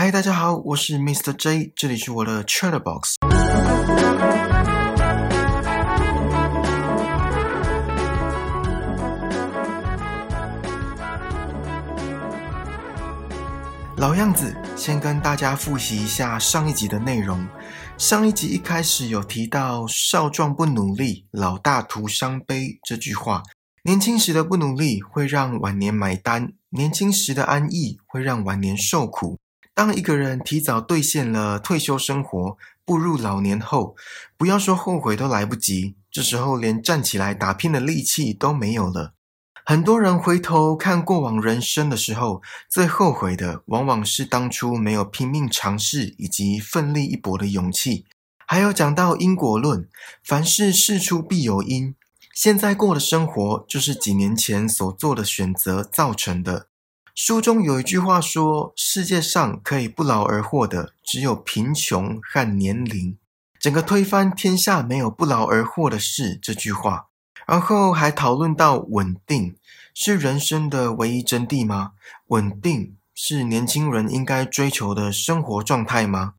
嗨，大家好，我是 Mr. J，这里是我的 Chatterbox。老样子，先跟大家复习一下上一集的内容。上一集一开始有提到“少壮不努力，老大徒伤悲”这句话。年轻时的不努力会让晚年买单，年轻时的安逸会让晚年受苦。当一个人提早兑现了退休生活，步入老年后，不要说后悔都来不及，这时候连站起来打拼的力气都没有了。很多人回头看过往人生的时候，最后悔的往往是当初没有拼命尝试以及奋力一搏的勇气。还有讲到因果论，凡事事出必有因，现在过的生活就是几年前所做的选择造成的。书中有一句话说：“世界上可以不劳而获的，只有贫穷和年龄。”整个推翻天下没有不劳而获的事这句话。然后还讨论到稳定是人生的唯一真谛吗？稳定是年轻人应该追求的生活状态吗？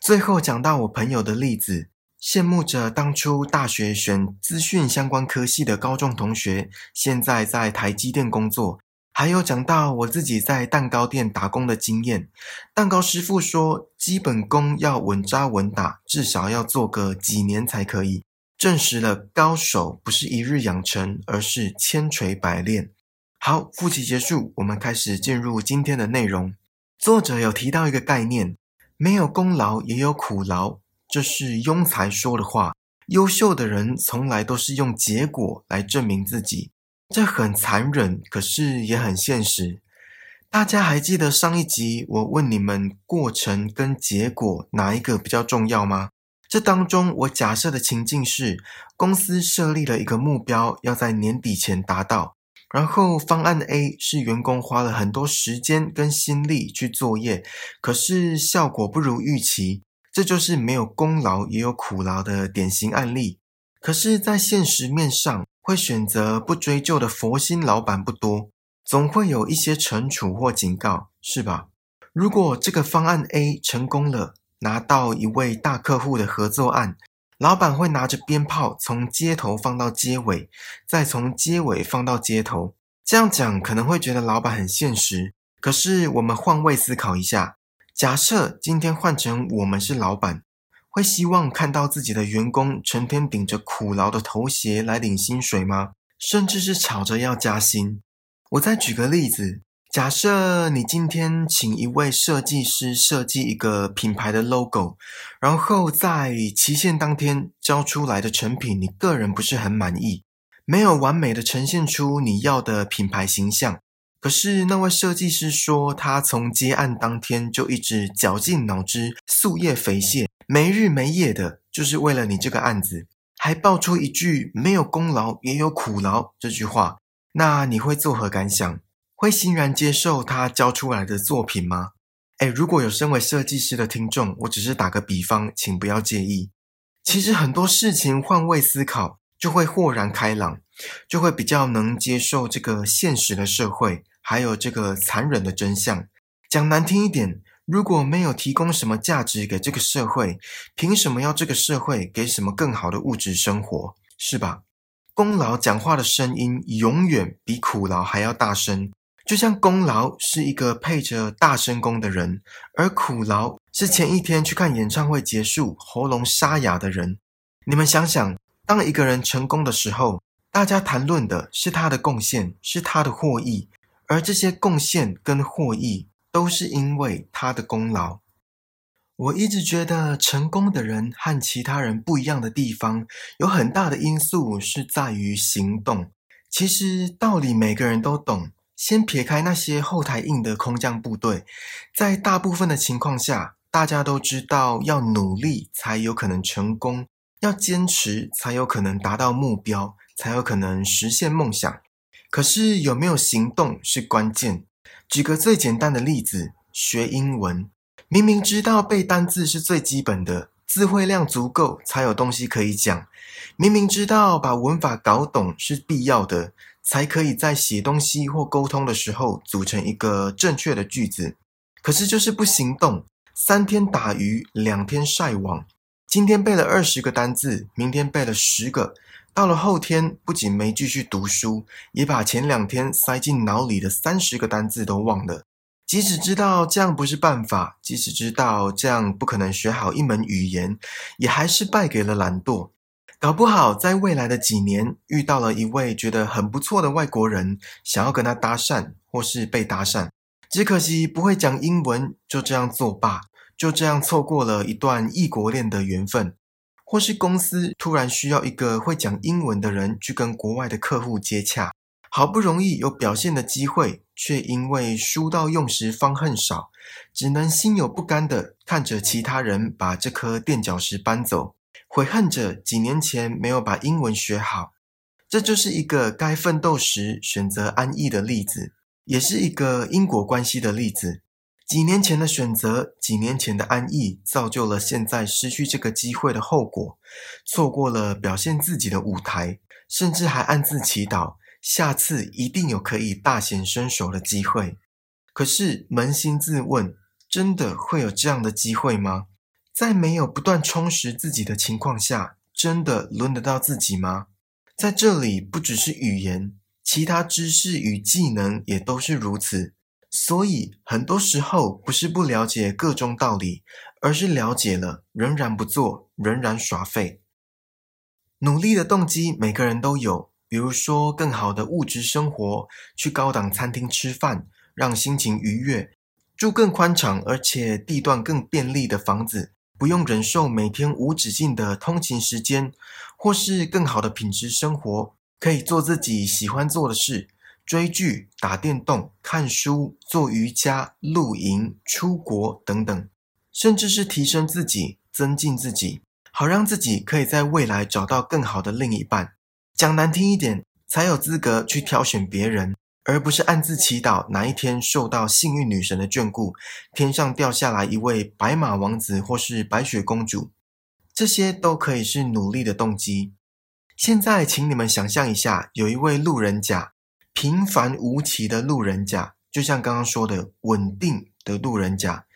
最后讲到我朋友的例子，羡慕着当初大学选资讯相关科系的高中同学，现在在台积电工作。还有讲到我自己在蛋糕店打工的经验，蛋糕师傅说，基本功要稳扎稳打，至少要做个几年才可以。证实了高手不是一日养成，而是千锤百炼。好，复习结束，我们开始进入今天的内容。作者有提到一个概念：没有功劳也有苦劳，这是庸才说的话。优秀的人从来都是用结果来证明自己，这很残忍，可是也很现实。大家还记得上一集我问你们，过程跟结果哪一个比较重要吗？这当中，我假设的情境是，公司设立了一个目标，要在年底前达到。然后方案 A 是员工花了很多时间跟心力去作业，可是效果不如预期，这就是没有功劳也有苦劳的典型案例。可是，在现实面上，会选择不追究的佛心老板不多，总会有一些惩处或警告，是吧？如果这个方案 A 成功了，拿到一位大客户的合作案，老板会拿着鞭炮从街头放到街尾，再从街尾放到街头。这样讲可能会觉得老板很现实，可是我们换位思考一下，假设今天换成我们是老板，会希望看到自己的员工成天顶着苦劳的头衔来领薪水吗？甚至是吵着要加薪？我再举个例子。假设你今天请一位设计师设计一个品牌的 logo，然后在期限当天交出来的成品，你个人不是很满意，没有完美的呈现出你要的品牌形象。可是那位设计师说，他从接案当天就一直绞尽脑汁、夙夜肥懈、没日没夜的，就是为了你这个案子，还爆出一句“没有功劳也有苦劳”这句话，那你会作何感想？会欣然接受他交出来的作品吗？哎，如果有身为设计师的听众，我只是打个比方，请不要介意。其实很多事情换位思考，就会豁然开朗，就会比较能接受这个现实的社会，还有这个残忍的真相。讲难听一点，如果没有提供什么价值给这个社会，凭什么要这个社会给什么更好的物质生活？是吧？功劳讲话的声音，永远比苦劳还要大声。就像功劳是一个配着大声功的人，而苦劳是前一天去看演唱会结束喉咙沙哑的人。你们想想，当一个人成功的时候，大家谈论的是他的贡献，是他的获益，而这些贡献跟获益都是因为他的功劳。我一直觉得，成功的人和其他人不一样的地方，有很大的因素是在于行动。其实道理每个人都懂。先撇开那些后台硬的空降部队，在大部分的情况下，大家都知道要努力才有可能成功，要坚持才有可能达到目标，才有可能实现梦想。可是有没有行动是关键。举个最简单的例子，学英文，明明知道背单字是最基本的，词汇量足够才有东西可以讲，明明知道把文法搞懂是必要的。才可以在写东西或沟通的时候组成一个正确的句子。可是就是不行动。三天打鱼两天晒网，今天背了二十个单字，明天背了十个，到了后天不仅没继续读书，也把前两天塞进脑里的三十个单字都忘了。即使知道这样不是办法，即使知道这样不可能学好一门语言，也还是败给了懒惰。搞不好在未来的几年遇到了一位觉得很不错的外国人，想要跟他搭讪，或是被搭讪。只可惜不会讲英文，就这样作罢，就这样错过了一段异国恋的缘分。或是公司突然需要一个会讲英文的人去跟国外的客户接洽，好不容易有表现的机会，却因为书到用时方恨少，只能心有不甘的看着其他人把这颗垫脚石搬走，悔恨着几年前没有把英文学好。这就是一个该奋斗时选择安逸的例子。也是一个因果关系的例子。几年前的选择，几年前的安逸，造就了现在失去这个机会的后果，错过了表现自己的舞台，甚至还暗自祈祷下次一定有可以大显身手的机会。可是扪心自问，真的会有这样的机会吗？在没有不断充实自己的情况下，真的轮得到自己吗？在这里，不只是语言。其他知识与技能也都是如此，所以很多时候不是不了解各种道理，而是了解了仍然不做，仍然耍废。努力的动机每个人都有，比如说更好的物质生活，去高档餐厅吃饭，让心情愉悦；住更宽敞而且地段更便利的房子，不用忍受每天无止境的通勤时间，或是更好的品质生活。可以做自己喜欢做的事，追剧、打电动、看书、做瑜伽、露营、出国等等，甚至是提升自己、增进自己，好让自己可以在未来找到更好的另一半。讲难听一点，才有资格去挑选别人，而不是暗自祈祷哪一天受到幸运女神的眷顾，天上掉下来一位白马王子或是白雪公主。这些都可以是努力的动机。现在，请你们想象一下，有一位路人甲，平凡无奇的路人甲，就像刚刚说的稳定的路人甲。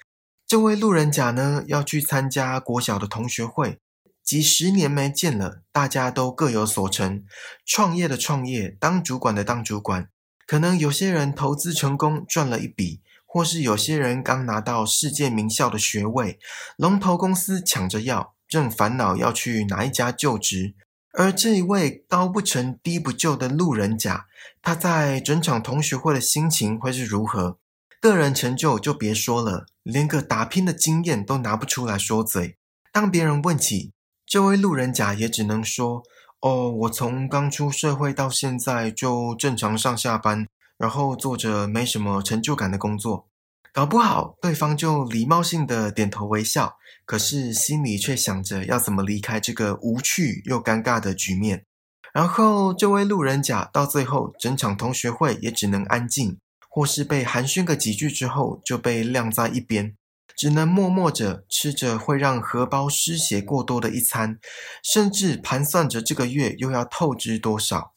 这位路人甲呢，要去参加国小的同学会，几十年没见了，大家都各有所成，创业的创业，当主管的当主管，可能有些人投资成功赚了一笔，或是有些人刚拿到世界名校的学位，龙头公司抢着要，正烦恼要去哪一家就职。而这一位高不成低不就的路人甲，他在整场同学会的心情会是如何？个人成就就别说了，连个打拼的经验都拿不出来说嘴。当别人问起这位路人甲，也只能说：“哦，我从刚出社会到现在就正常上下班，然后做着没什么成就感的工作。”搞不好对方就礼貌性的点头微笑。可是心里却想着要怎么离开这个无趣又尴尬的局面。然后这位路人甲到最后，整场同学会也只能安静，或是被寒暄个几句之后就被晾在一边，只能默默着吃着会让荷包失血过多的一餐，甚至盘算着这个月又要透支多少。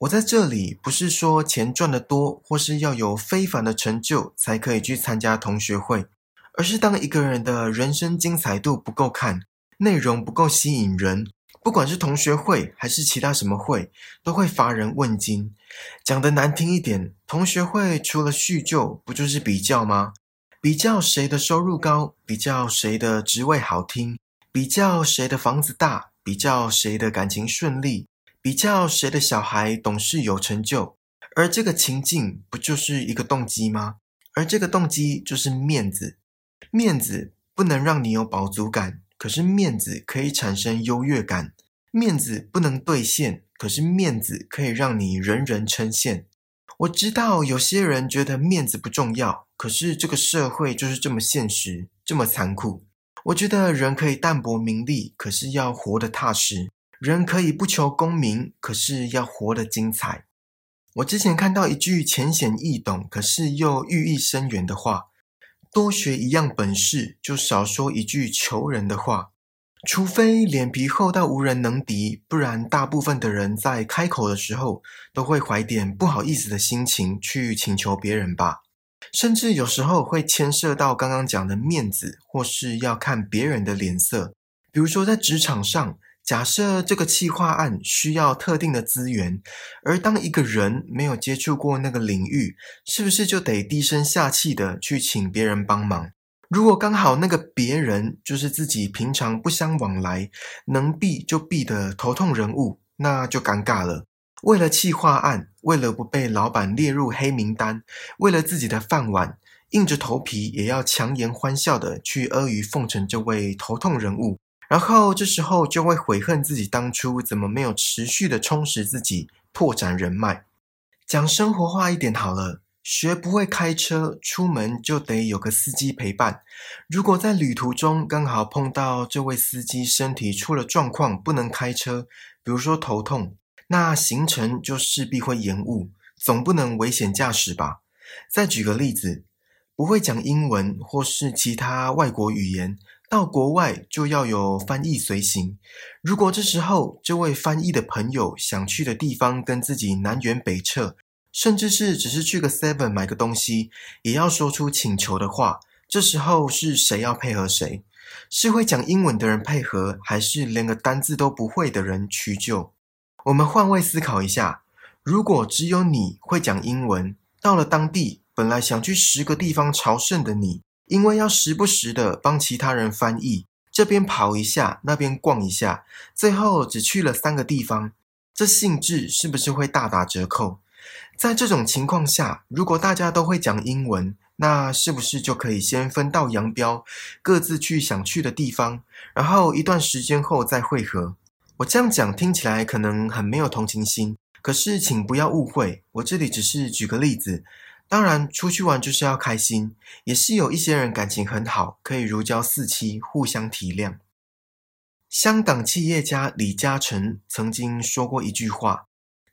我在这里不是说钱赚得多，或是要有非凡的成就才可以去参加同学会。而是当一个人的人生精彩度不够看，内容不够吸引人，不管是同学会还是其他什么会，都会乏人问津。讲得难听一点，同学会除了叙旧，不就是比较吗？比较谁的收入高，比较谁的职位好听，比较谁的房子大，比较谁的感情顺利，比较谁的小孩懂事有成就。而这个情境不就是一个动机吗？而这个动机就是面子。面子不能让你有饱足感，可是面子可以产生优越感。面子不能兑现，可是面子可以让你人人称羡。我知道有些人觉得面子不重要，可是这个社会就是这么现实，这么残酷。我觉得人可以淡泊名利，可是要活得踏实；人可以不求功名，可是要活得精彩。我之前看到一句浅显易懂，可是又寓意深远的话。多学一样本事，就少说一句求人的话。除非脸皮厚到无人能敌，不然大部分的人在开口的时候，都会怀点不好意思的心情去请求别人吧。甚至有时候会牵涉到刚刚讲的面子，或是要看别人的脸色。比如说在职场上，假设这个企划案需要特定的资源，而当一个人没有接触过那个领域，是不是就得低声下气的去请别人帮忙？如果刚好那个别人就是自己平常不相往来，能避就避的头痛人物，那就尴尬了。为了企划案，为了不被老板列入黑名单，为了自己的饭碗，硬着头皮也要强颜欢笑的去阿谀奉承这位头痛人物，然后这时候就会悔恨自己当初怎么没有持续的充实自己，拓展人脉。讲生活化一点好了。学不会开车，出门就得有个司机陪伴。如果在旅途中刚好碰到这位司机身体出了状况，不能开车，比如说头痛，那行程就势必会延误，总不能危险驾驶吧？再举个例子，不会讲英文或是其他外国语言，到国外就要有翻译随行。如果这时候这位翻译的朋友想去的地方跟自己南辕北辙。甚至是只是去个 Seven 买个东西，也要说出请求的话。这时候是谁要配合谁？是会讲英文的人配合，还是连个单字都不会的人屈就？我们换位思考一下：如果只有你会讲英文，到了当地，本来想去十个地方朝圣的你，因为要时不时的帮其他人翻译，这边跑一下，那边逛一下，最后只去了三个地方，这兴致是不是会大打折扣？在这种情况下，如果大家都会讲英文，那是不是就可以先分道扬镳，各自去想去的地方，然后一段时间后再会合？我这样讲听起来可能很没有同情心，可是请不要误会，我这里只是举个例子。当然，出去玩就是要开心，也是有一些人感情很好，可以如胶似漆，互相体谅。香港企业家李嘉诚曾经说过一句话。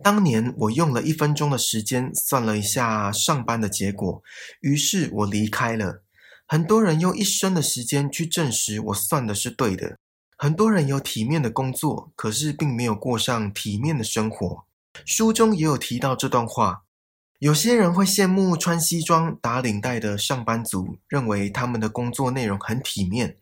当年我用了一分钟的时间算了一下上班的结果，于是我离开了。很多人用一生的时间去证实我算的是对的。很多人有体面的工作，可是并没有过上体面的生活。书中也有提到这段话。有些人会羡慕穿西装打领带的上班族，认为他们的工作内容很体面，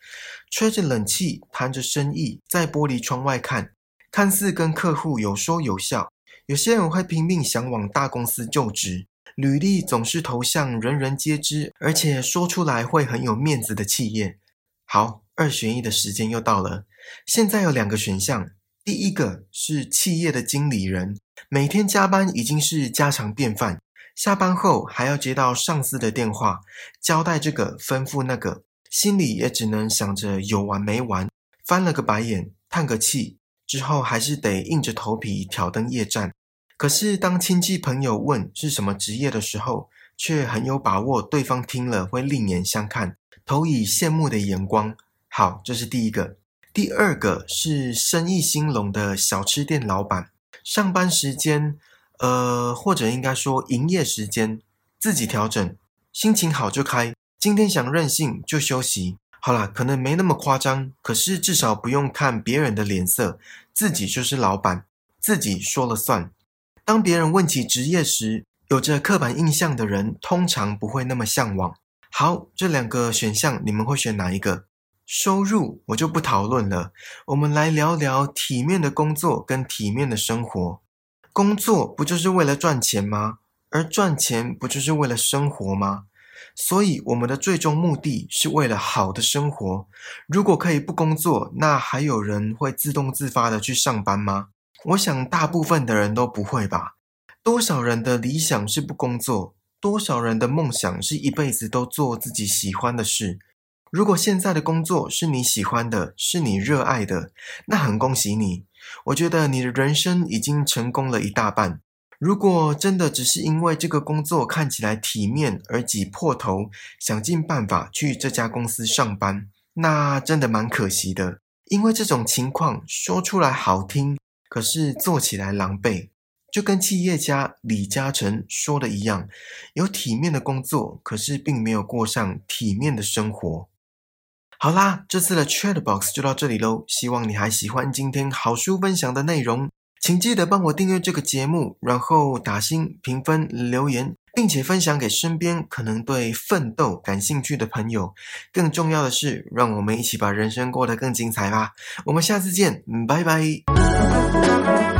吹着冷气谈着生意，在玻璃窗外看，看似跟客户有说有笑。有些人会拼命想往大公司就职，履历总是投向人人皆知，而且说出来会很有面子的企业。好，二选一的时间又到了。现在有两个选项，第一个是企业的经理人，每天加班已经是家常便饭，下班后还要接到上司的电话，交代这个吩咐那个，心里也只能想着有完没完，翻了个白眼，叹个气。之后还是得硬着头皮挑灯夜战。可是当亲戚朋友问是什么职业的时候，却很有把握对方听了会另眼相看，投以羡慕的眼光。好，这是第一个。第二个是生意兴隆的小吃店老板，上班时间，呃，或者应该说营业时间自己调整，心情好就开，今天想任性就休息。好啦，可能没那么夸张，可是至少不用看别人的脸色，自己就是老板，自己说了算。当别人问起职业时，有着刻板印象的人通常不会那么向往。好，这两个选项你们会选哪一个？收入我就不讨论了，我们来聊聊体面的工作跟体面的生活。工作不就是为了赚钱吗？而赚钱不就是为了生活吗？所以，我们的最终目的是为了好的生活。如果可以不工作，那还有人会自动自发的去上班吗？我想，大部分的人都不会吧。多少人的理想是不工作？多少人的梦想是一辈子都做自己喜欢的事？如果现在的工作是你喜欢的，是你热爱的，那很恭喜你。我觉得你的人生已经成功了一大半。如果真的只是因为这个工作看起来体面而挤破头想尽办法去这家公司上班，那真的蛮可惜的。因为这种情况说出来好听，可是做起来狼狈，就跟企业家李嘉诚说的一样：有体面的工作，可是并没有过上体面的生活。好啦，这次的 Chatbox 就到这里喽。希望你还喜欢今天好书分享的内容，请记得帮我订阅这个节目，然后打星、评分、留言，并且分享给身边可能对奋斗感兴趣的朋友。更重要的是，让我们一起把人生过得更精彩吧！我们下次见，拜拜。